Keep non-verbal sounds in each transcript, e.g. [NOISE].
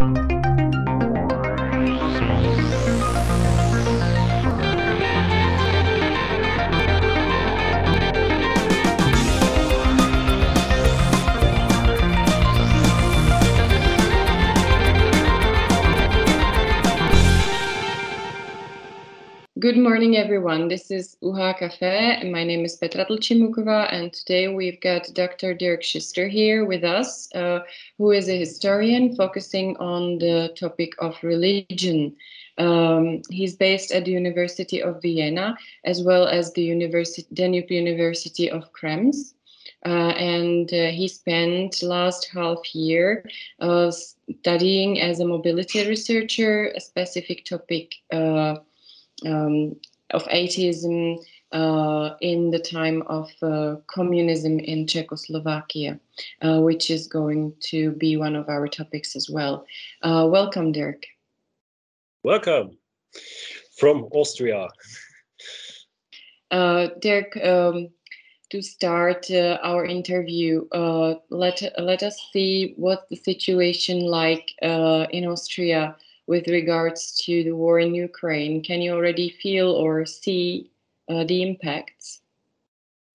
Thank you. Good morning, everyone. This is UHA Cafe, and my name is Petra Tlchimukova, and today we've got Dr. Dirk Schuster here with us, uh, who is a historian focusing on the topic of religion. Um, he's based at the University of Vienna, as well as the University, Danube University of Krems. Uh, and uh, he spent last half year uh, studying as a mobility researcher a specific topic uh, of atheism uh, in the time of uh, communism in Czechoslovakia, uh, which is going to be one of our topics as well. Uh, welcome, Dirk. Welcome from Austria. Uh, Dirk, um, to start uh, our interview, let let us see what the situation like in Austria with regards to the war in Ukraine. Can you already feel or see uh, the impacts?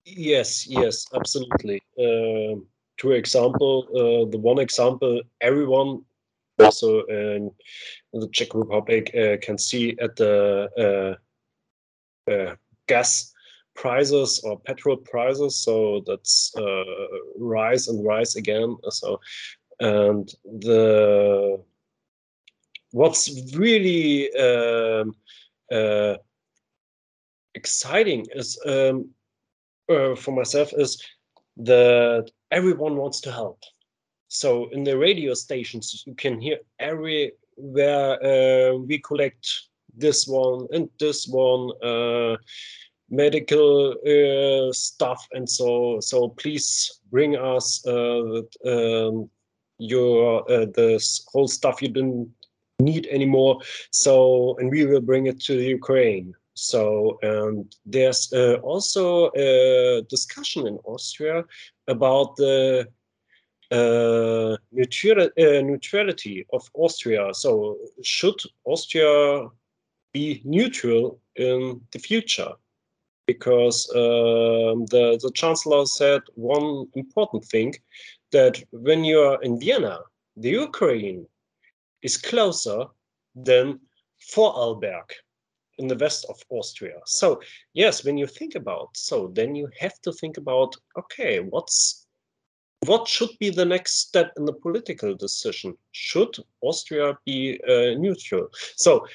Yes, yes, absolutely. Uh, to example, uh, the one example everyone also in the Czech Republic uh, can see at the uh, uh, gas prices or petrol prices. So that's rise and rise again. So and the what's really um, uh, exciting is um, uh, for myself is that everyone wants to help. So in the radio stations, you can hear everywhere uh, we collect this one and this one uh, medical uh, stuff and so so please bring us uh, um, your uh, this whole stuff you didn't need anymore. So, and we will bring it to the Ukraine. So, and there's uh, also a discussion in Austria about the uh, uh, neutrality of Austria. So, should Austria be neutral in the future? Because um, the, the chancellor said one important thing that when you're in Vienna, the Ukraine is closer than Vorarlberg in the west of Austria. So yes, when you think about so, then you have to think about okay, what's what should be the next step in the political decision? Should Austria be uh, neutral? So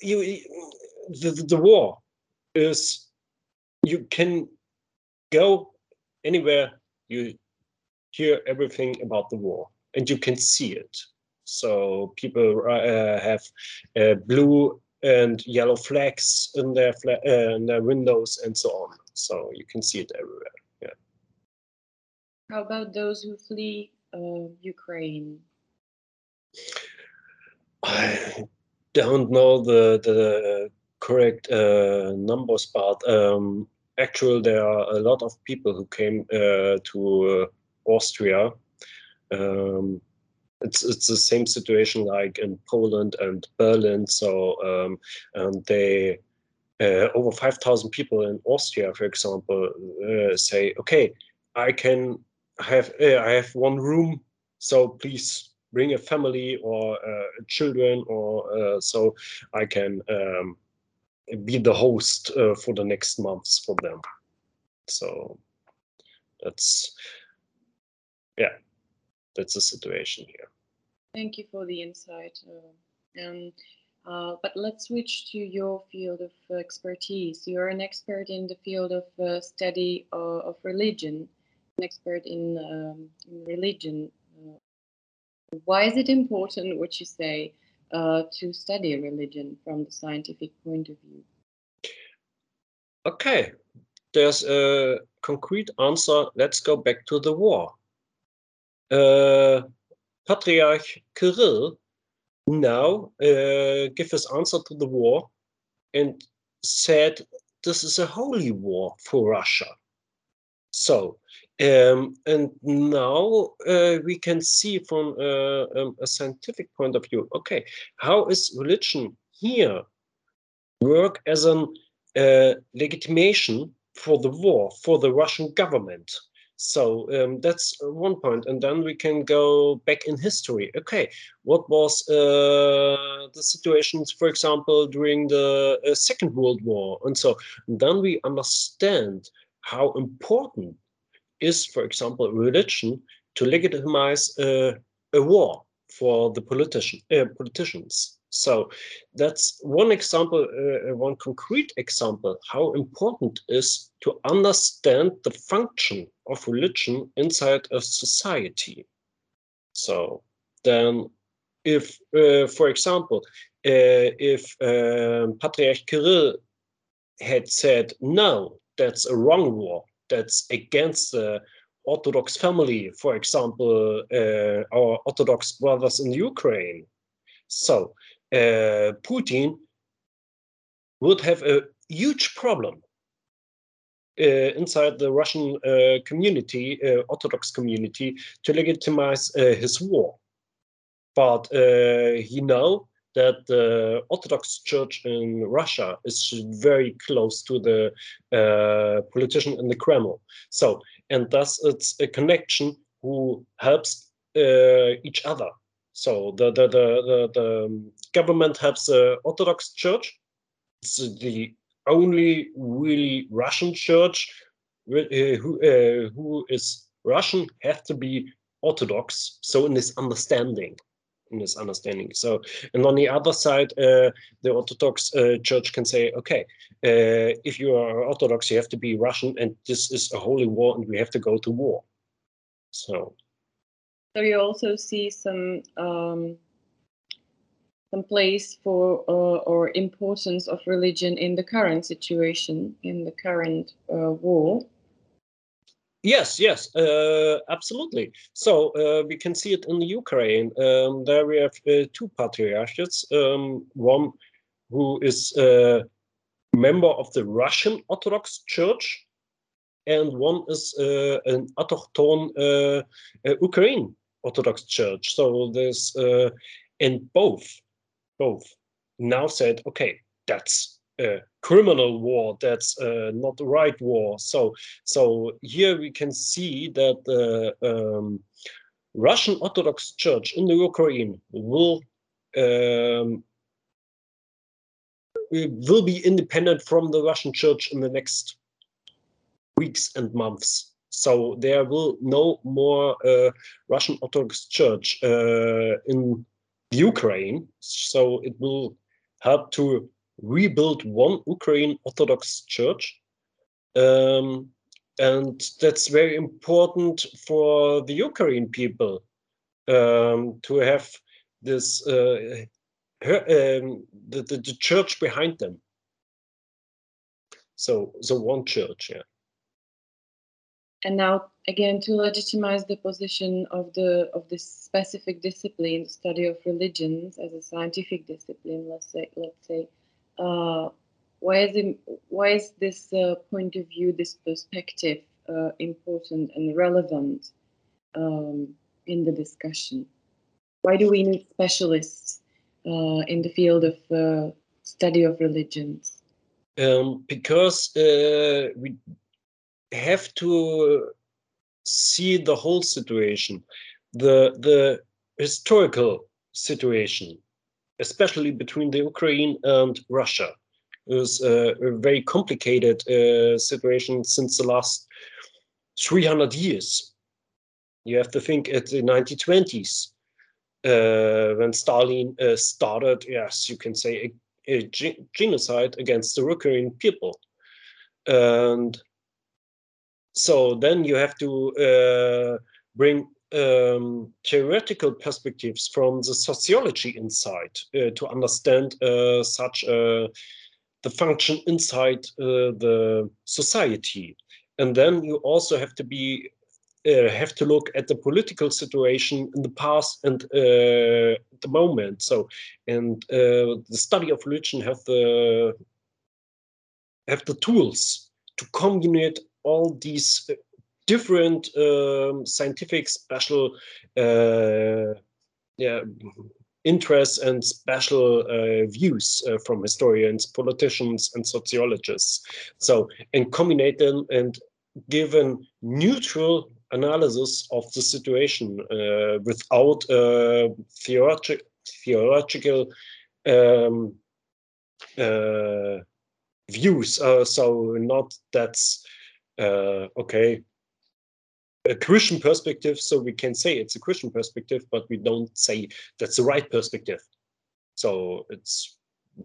you the, the war is you can go anywhere you hear everything about the war and you can see it so people uh, have uh, blue and yellow flags in their fla uh, in their windows and so on. So you can see it everywhere. Yeah. How about those who flee uh, Ukraine? I don't know the the correct uh, numbers, but um, actually there are a lot of people who came uh, to Austria. Um, it's it's the same situation like in Poland and Berlin. So um, and they uh, over five thousand people in Austria, for example, uh, say, okay, I can have uh, I have one room, so please bring a family or uh, children, or uh, so I can um, be the host uh, for the next months for them. So that's yeah that's the situation here. Thank you for the insight. Uh, um, uh, but let's switch to your field of expertise. You're an expert in the field of uh, study of, uh, of, religion, an expert in, um, in religion. Uh, why is it important, what you say, uh, to study religion from the scientific point of view? Okay, there's a concrete answer. Let's go back to the war. Patriarch Kirill now uh, gave his answer to the war and said this is a holy war for Russia. So Um, and now uh, we can see from um, a scientific point of view, okay, how is religion here work as an uh, legitimation for the war, for the Russian government? So um, that's one point, and then we can go back in history. Okay, what was uh, the situations, for example, during the uh, Second World War, and so and then we understand how important is, for example, religion to legitimize uh, a war for the politician, uh, politicians. So that's one example, uh, uh, one concrete example, how important is to understand the function of religion inside a society. So then if, uh, for example, uh, if um, Patriarch Kirill had said, no, that's a wrong war, that's against the Orthodox family, for example, uh, our Orthodox brothers in Ukraine. So uh, Putin would have a huge problem inside the Russian uh, community, uh, Orthodox community, to legitimize uh, his war. But he know that the Orthodox Church in Russia is very close to the uh, politician in the Kremlin. So, and thus it's a connection who helps uh, each other. So the the, the the the government helps the Orthodox Church. It's the only really Russian church uh, who uh, who is Russian have to be Orthodox. So in this understanding in this understanding. So, and on the other side, uh, the Orthodox uh, Church can say, okay, uh, if you are Orthodox, you have to be Russian, and this is a holy war, and we have to go to war. So, so you also see some um, some place for uh, or importance of religion in the current situation, in the current uh, war. Yes, yes, uh, absolutely. So uh, we can see it in Ukraine. Um, there we have uh, two patriarchs. Um, one who is a member of the Russian Orthodox Church, and one is uh, an autochthon uh, uh, Ukraine Orthodox Church. So there's and both, both now said, okay, that's a criminal war that's uh, not the right war. So so here we can see that the um, russian orthodox church in the ukraine will um, will be independent from the russian church in the next weeks and months. So there will no more uh, russian orthodox church uh, in ukraine so it will help to rebuild one Ukraine Orthodox Church. Um, and that's very important for the Ukraine people um, to have this uh, her, um, the, the, the church behind them. So so one church, yeah. And now again to legitimize the position of the of this specific discipline, the study of religions as a scientific discipline, let's say let's say uh, why is it, why is this uh, point of view, this perspective, uh, important and relevant um, in the discussion? Why do we need specialists uh, in the field of uh, study of religions? Um, because uh, we have to see the whole situation, the the historical situation especially between the Ukraine and Russia. is a, a very complicated uh, situation since the last 300 years. You have to think at the 1920s uh, when Stalin uh, started, yes, you can say a, a genocide against the Ukrainian people. And so then you have to uh, bring um, theoretical perspectives from the sociology inside uh, to understand uh, such uh, the function inside uh, the society. And then you also have to be uh, have to look at the political situation in the past and uh, the moment. So, and the study of religion have the have the tools to combine all these different um, scientific special uh, yeah, interests and special uh, views uh, from historians, politicians, and sociologists. So, and combine them and give a neutral analysis of the situation uh, without uh, theologi theological um, uh, views. So not that's uh, okay a Christian perspective, so we can say it's a Christian perspective, but we don't say that's the right perspective. So it's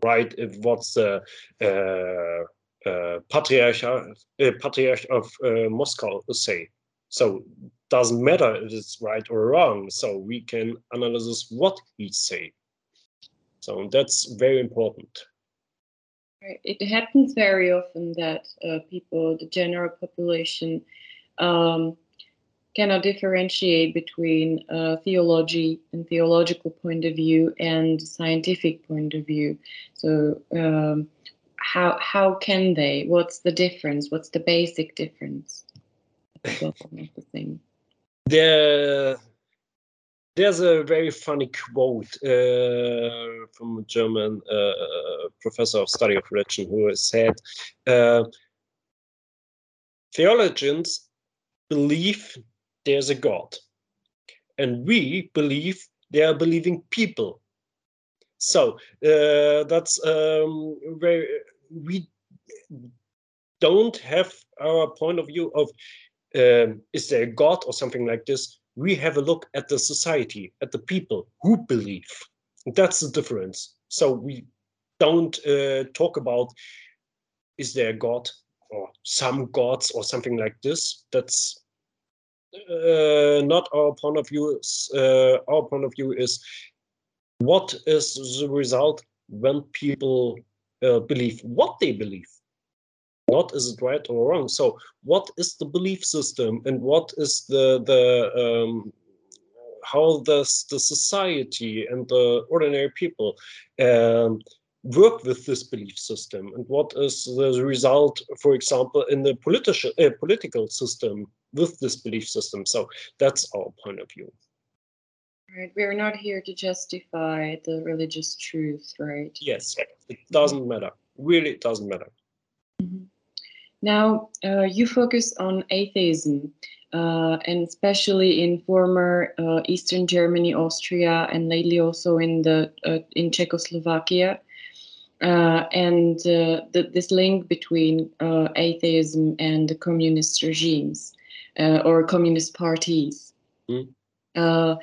right if what's the uh, uh, patriarch, uh, patriarch of uh, Moscow say. So doesn't matter if it's right or wrong. So we can analyze what he say. So that's very important. It happens very often that uh, people, the general population, um, cannot differentiate between uh, theology and theological point of view and scientific point of view. So um, how how can they? What's the difference? What's the basic difference? the thing. There, there's a very funny quote uh, from a German uh, professor of study of religion who said, uh, "Theologians believe there's a God. And we believe they are believing people. So uh, that's um, where we don't have our point of view of um, is there a God or something like this. We have a look at the society, at the people who believe. That's the difference. So we don't uh, talk about is there a God or some gods or something like this. That's uh, not our point of view. Uh, our point of view is what is the result when people uh, believe what they believe. Not is it right or wrong. So, what is the belief system, and what is the the um, how does the society and the ordinary people um, work with this belief system and what is the result for example in the political uh, political system with this belief system. So that's our point of view. Right we're not here to justify the religious truth right? Yes it doesn't matter. Really it doesn't matter. Mm-hmm. now uh, you focus on atheism uh, and especially in former uh, Eastern Germany, Austria, and lately also in the uh, in Czechoslovakia. Uh, and uh, the, this link between uh, atheism and the communist regimes uh, or communist parties. Mm.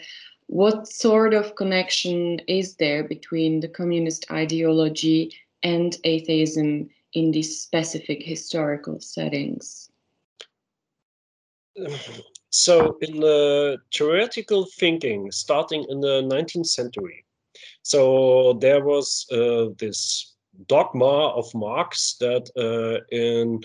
what sort of connection is there between the communist ideology and atheism in these specific historical settings? So, in the theoretical thinking, starting in the 19th century, so there was uh, this dogma of Marx that uh, in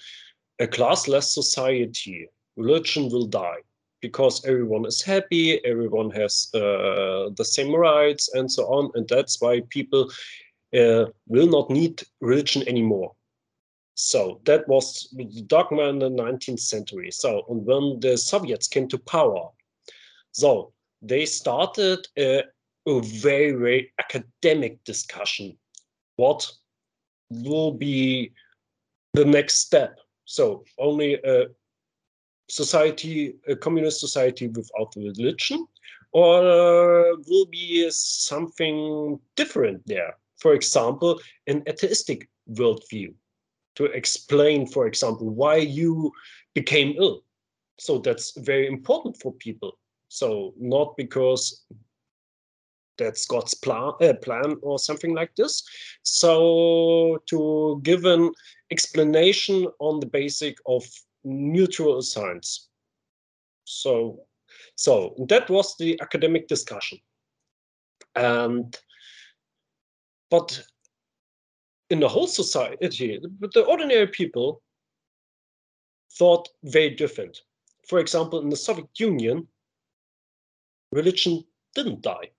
a classless society, religion will die because everyone is happy, everyone has uh, the same rights, and so on. And that's why people uh, will not need religion anymore. So that was the dogma in the 19th century. So, and when the Soviets came to power, so they started a a very, very academic discussion. What will be the next step? So only a society, a communist society without religion, or uh, will be something different there? For example, an atheistic worldview to explain, for example, why you became ill. So that's very important for people. So not because that's God's plan, uh, plan or something like this. So to give an explanation on the basic of neutral science. So, so that was the academic discussion. And but in the whole society, the ordinary people thought very different. For example, in the Soviet Union, religion didn't die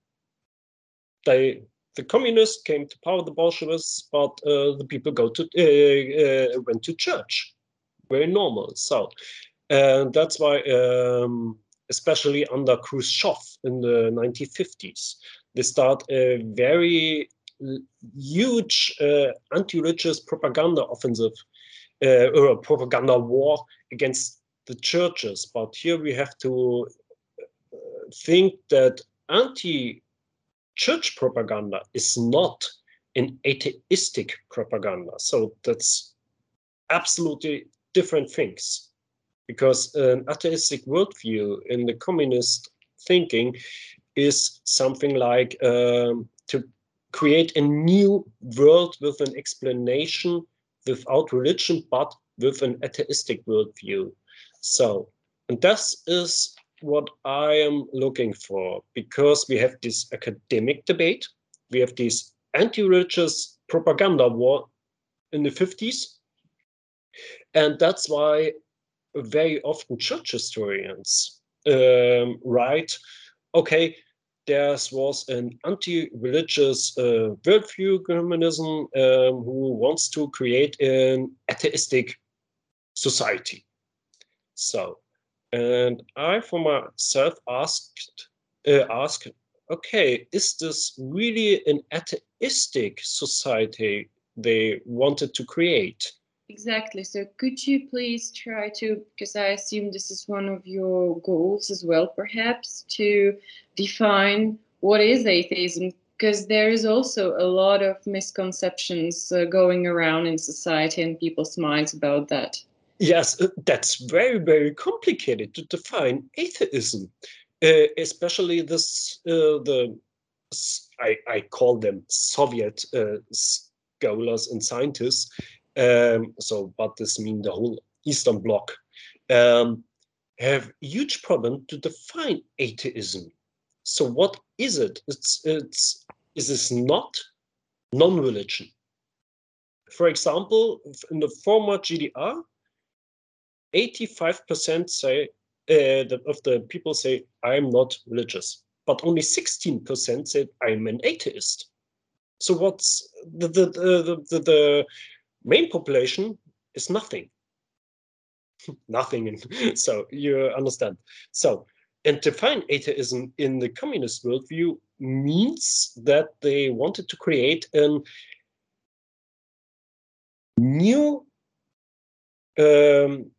they the communists came to power, the Bolsheviks, but uh, the people go to uh, uh, went to church, very normal. So And that's why, um, especially under Khrushchev in the 1950s, they start a very huge uh, anti-religious propaganda offensive uh, or propaganda war against the churches. But here we have to uh, think that anti-church propaganda is not an atheistic propaganda. So that's absolutely different things. Because an atheistic worldview in the communist thinking is something like um, to create a new world with an explanation without religion, but with an atheistic worldview. So, and this is what I am looking for because we have this academic debate, we have this anti-religious propaganda war in the 50s, and that's why very often church historians um, write, okay, there was an anti-religious uh, worldview communism um, who wants to create an atheistic society. So, and I for myself asked, uh, asked, okay, is this really an atheistic society they wanted to create? Exactly. So could you please try to, because I assume this is one of your goals as well, perhaps, to define what is atheism? Because there is also a lot of misconceptions uh, going around in society and people's minds about that. Yes, uh, that's very, very complicated to define atheism, uh, especially this, uh, the, I, I call them Soviet uh, scholars and scientists um, so but this means the whole Eastern Bloc, um, have huge problem to define atheism. So what is it? It's it's is this not non-religion? For example, in the former GDR, 85% say uh, of the people say I'm not religious, but only 16% said I'm an atheist. So what's the the the the, the main population is nothing. [LAUGHS] nothing. [LAUGHS] so you understand. So, and define atheism in the communist worldview means that they wanted to create a new um,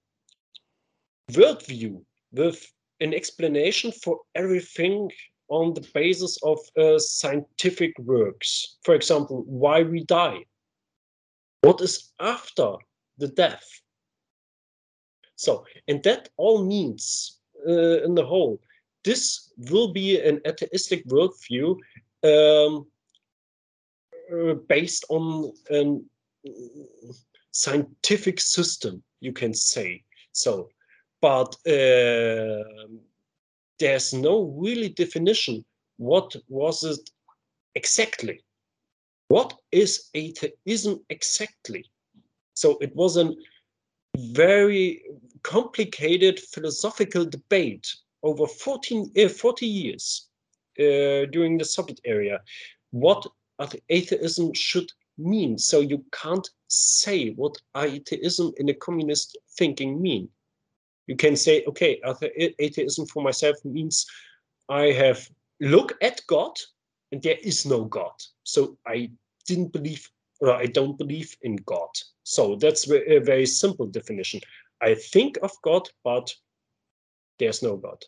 worldview with an explanation for everything on the basis of uh, scientific works. For example, why we die what is after the death. So, and that all means uh, in the whole, this will be an atheistic worldview um, uh, based on a scientific system, you can say. So, but uh, there's no really definition. What was it exactly? what is atheism exactly? So it was a very complicated philosophical debate over 14, uh, 40 years uh, during the Soviet area. What atheism should mean. So you can't say what atheism in a communist thinking mean. You can say, okay, atheism for myself means I have look at God and there is no God. So I didn't believe or I don't believe in God. So that's a very simple definition. I think of God, but there's no God.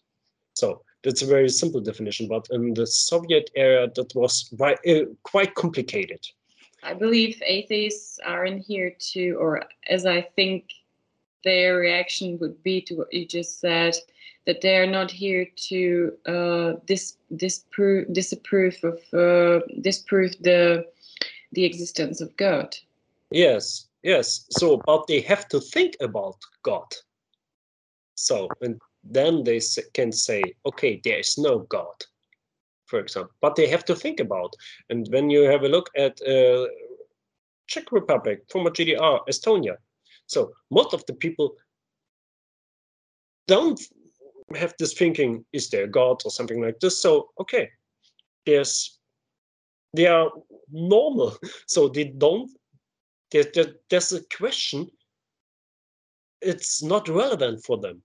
So that's a very simple definition. But in the Soviet era, that was uh, quite complicated. I believe atheists are in here to, or as I think their reaction would be to what you just said, that they are not here to uh, dis disprove disapprove of uh, disprove the the existence of God. Yes, yes. So, but they have to think about God. So, and then they can say, okay, there is no God, for example. But they have to think about. And when you have a look at uh, Czech Republic, former GDR, Estonia, so most of the people don't have this thinking, is there a God or something like this? So, okay, there's they are normal. [LAUGHS] So they don't, there, there, there's a question, it's not relevant for them.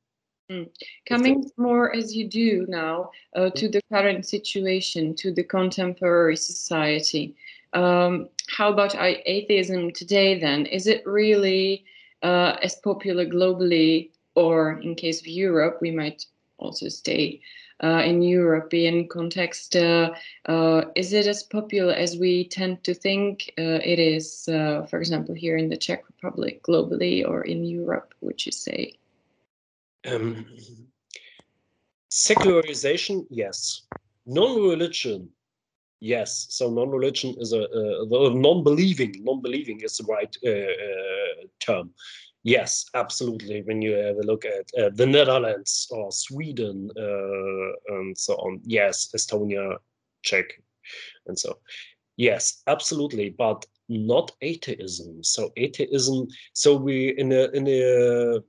Mm. Coming more as you do now uh, to the current situation, to the contemporary society, um, how about atheism today then? Is it really uh, as popular globally, or in case of Europe, we might also stay uh, in European context? Uh, uh, is it as popular as we tend to think uh, it is, for example, here in the Czech Republic, globally, or in Europe, would you say? Um, secularization, yes. Non-religion, yes. So non-religion is a, a non-believing. Non-believing is the right uh, uh, term. Yes, absolutely. When you have a look at uh, the Netherlands or Sweden uh, and so on, yes, Estonia, Czech, and so. Yes, absolutely, but not atheism. So atheism. So we in a in a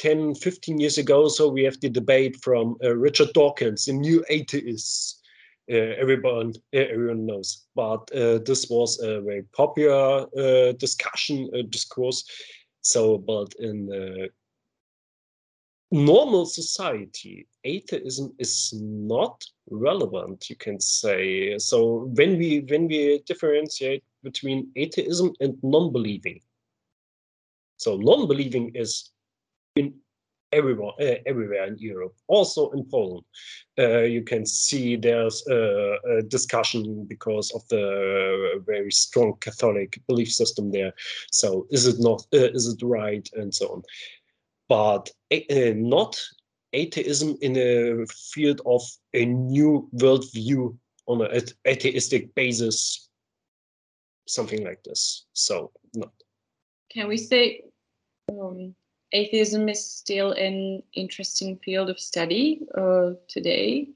10, 15 years ago, so we have the debate from uh, Richard Dawkins, the new atheists. Uh, everyone, everyone knows, but uh, this was a very popular uh, discussion, uh, discourse. So, but in normal society, atheism is not relevant. You can say so. When we when we differentiate between atheism and non-believing, so non-believing is in everywhere, uh, everywhere in Europe, also in Poland. Uh, you can see there's a, a, discussion because of the very strong Catholic belief system there. So is it not? Uh, is it right? And so on. But uh, not atheism in a field of a new worldview on an atheistic basis, something like this. So not. Can we say? Um atheism is still an interesting field of study uh, today?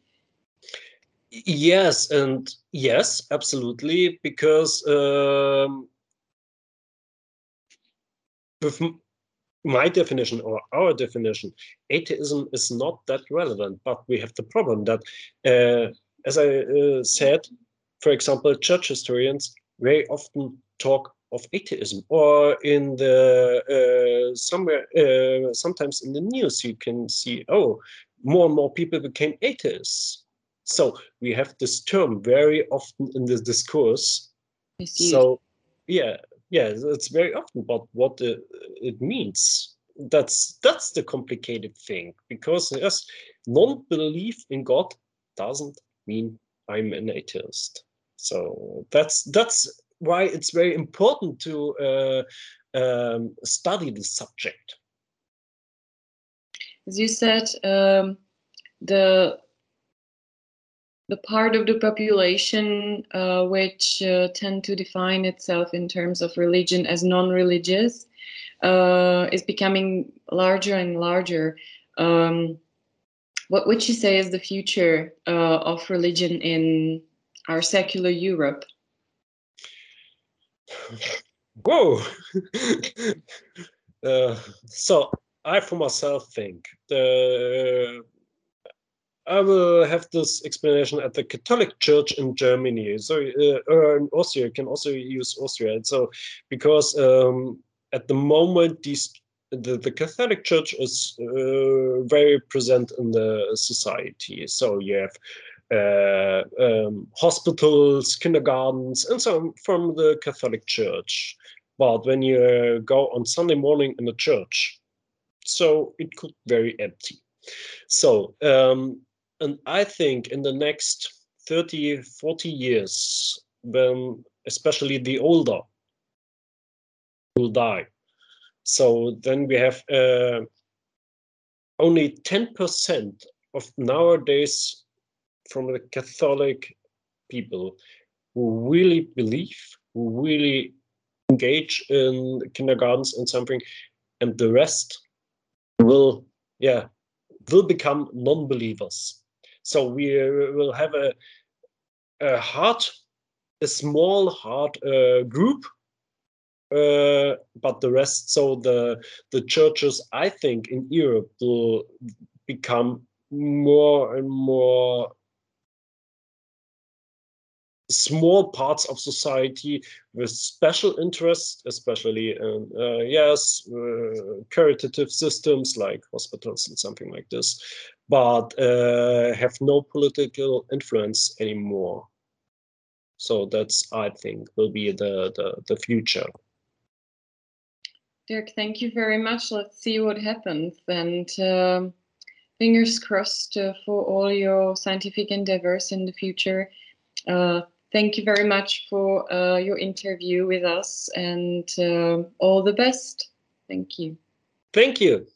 Yes, and yes, absolutely, because um, with my definition or our definition, atheism is not that relevant. But we have the problem that, uh, as I uh, said, for example, church historians very often talk of atheism or in the uh, somewhere uh, sometimes in the news you can see oh more and more people became atheists. So we have this term very often in the discourse. So yeah yeah it's very often but what uh, it means. That's that's the complicated thing because yes non-belief in god doesn't mean i'm an atheist. So that's that's why it's very important to uh, um, study the subject. As you said, um, the the part of the population uh, which uh, tend to define itself in terms of religion as non-religious uh, is becoming larger and larger. Um, what would you say is the future uh, of religion in our secular Europe? Whoa! [LAUGHS] uh, so I, for myself, think the I will have this explanation at the Catholic Church in Germany. So, uh, or in Austria, you can also use Austria. So, because um, at the moment, these the, the Catholic Church is uh, very present in the society. So you have uh, um, hospitals, kindergartens, and so on from the Catholic Church. But when you go on Sunday morning in the church, so it could very empty. So, um, and I think in the next 30, 40 years, when especially the older will die, so then we have uh, only 10% of nowadays from the Catholic people who really believe, who really engage in kindergartens and something, and the rest will, yeah, will become non-believers. So we will have a, a hard, a small hard uh, group, uh, but the rest. So the the churches, I think, in Europe will become more and more small parts of society with special interests, especially in uh, yes, uh, caritative systems like hospitals and something like this, but uh, have no political influence anymore. So that's I think will be the the, the future. Dirk, thank you very much. Let's see what happens and. Um, fingers crossed uh, for all your scientific endeavors in the future. Uh, thank you very much for uh, your interview with us and uh, all the best. Thank you. Thank you.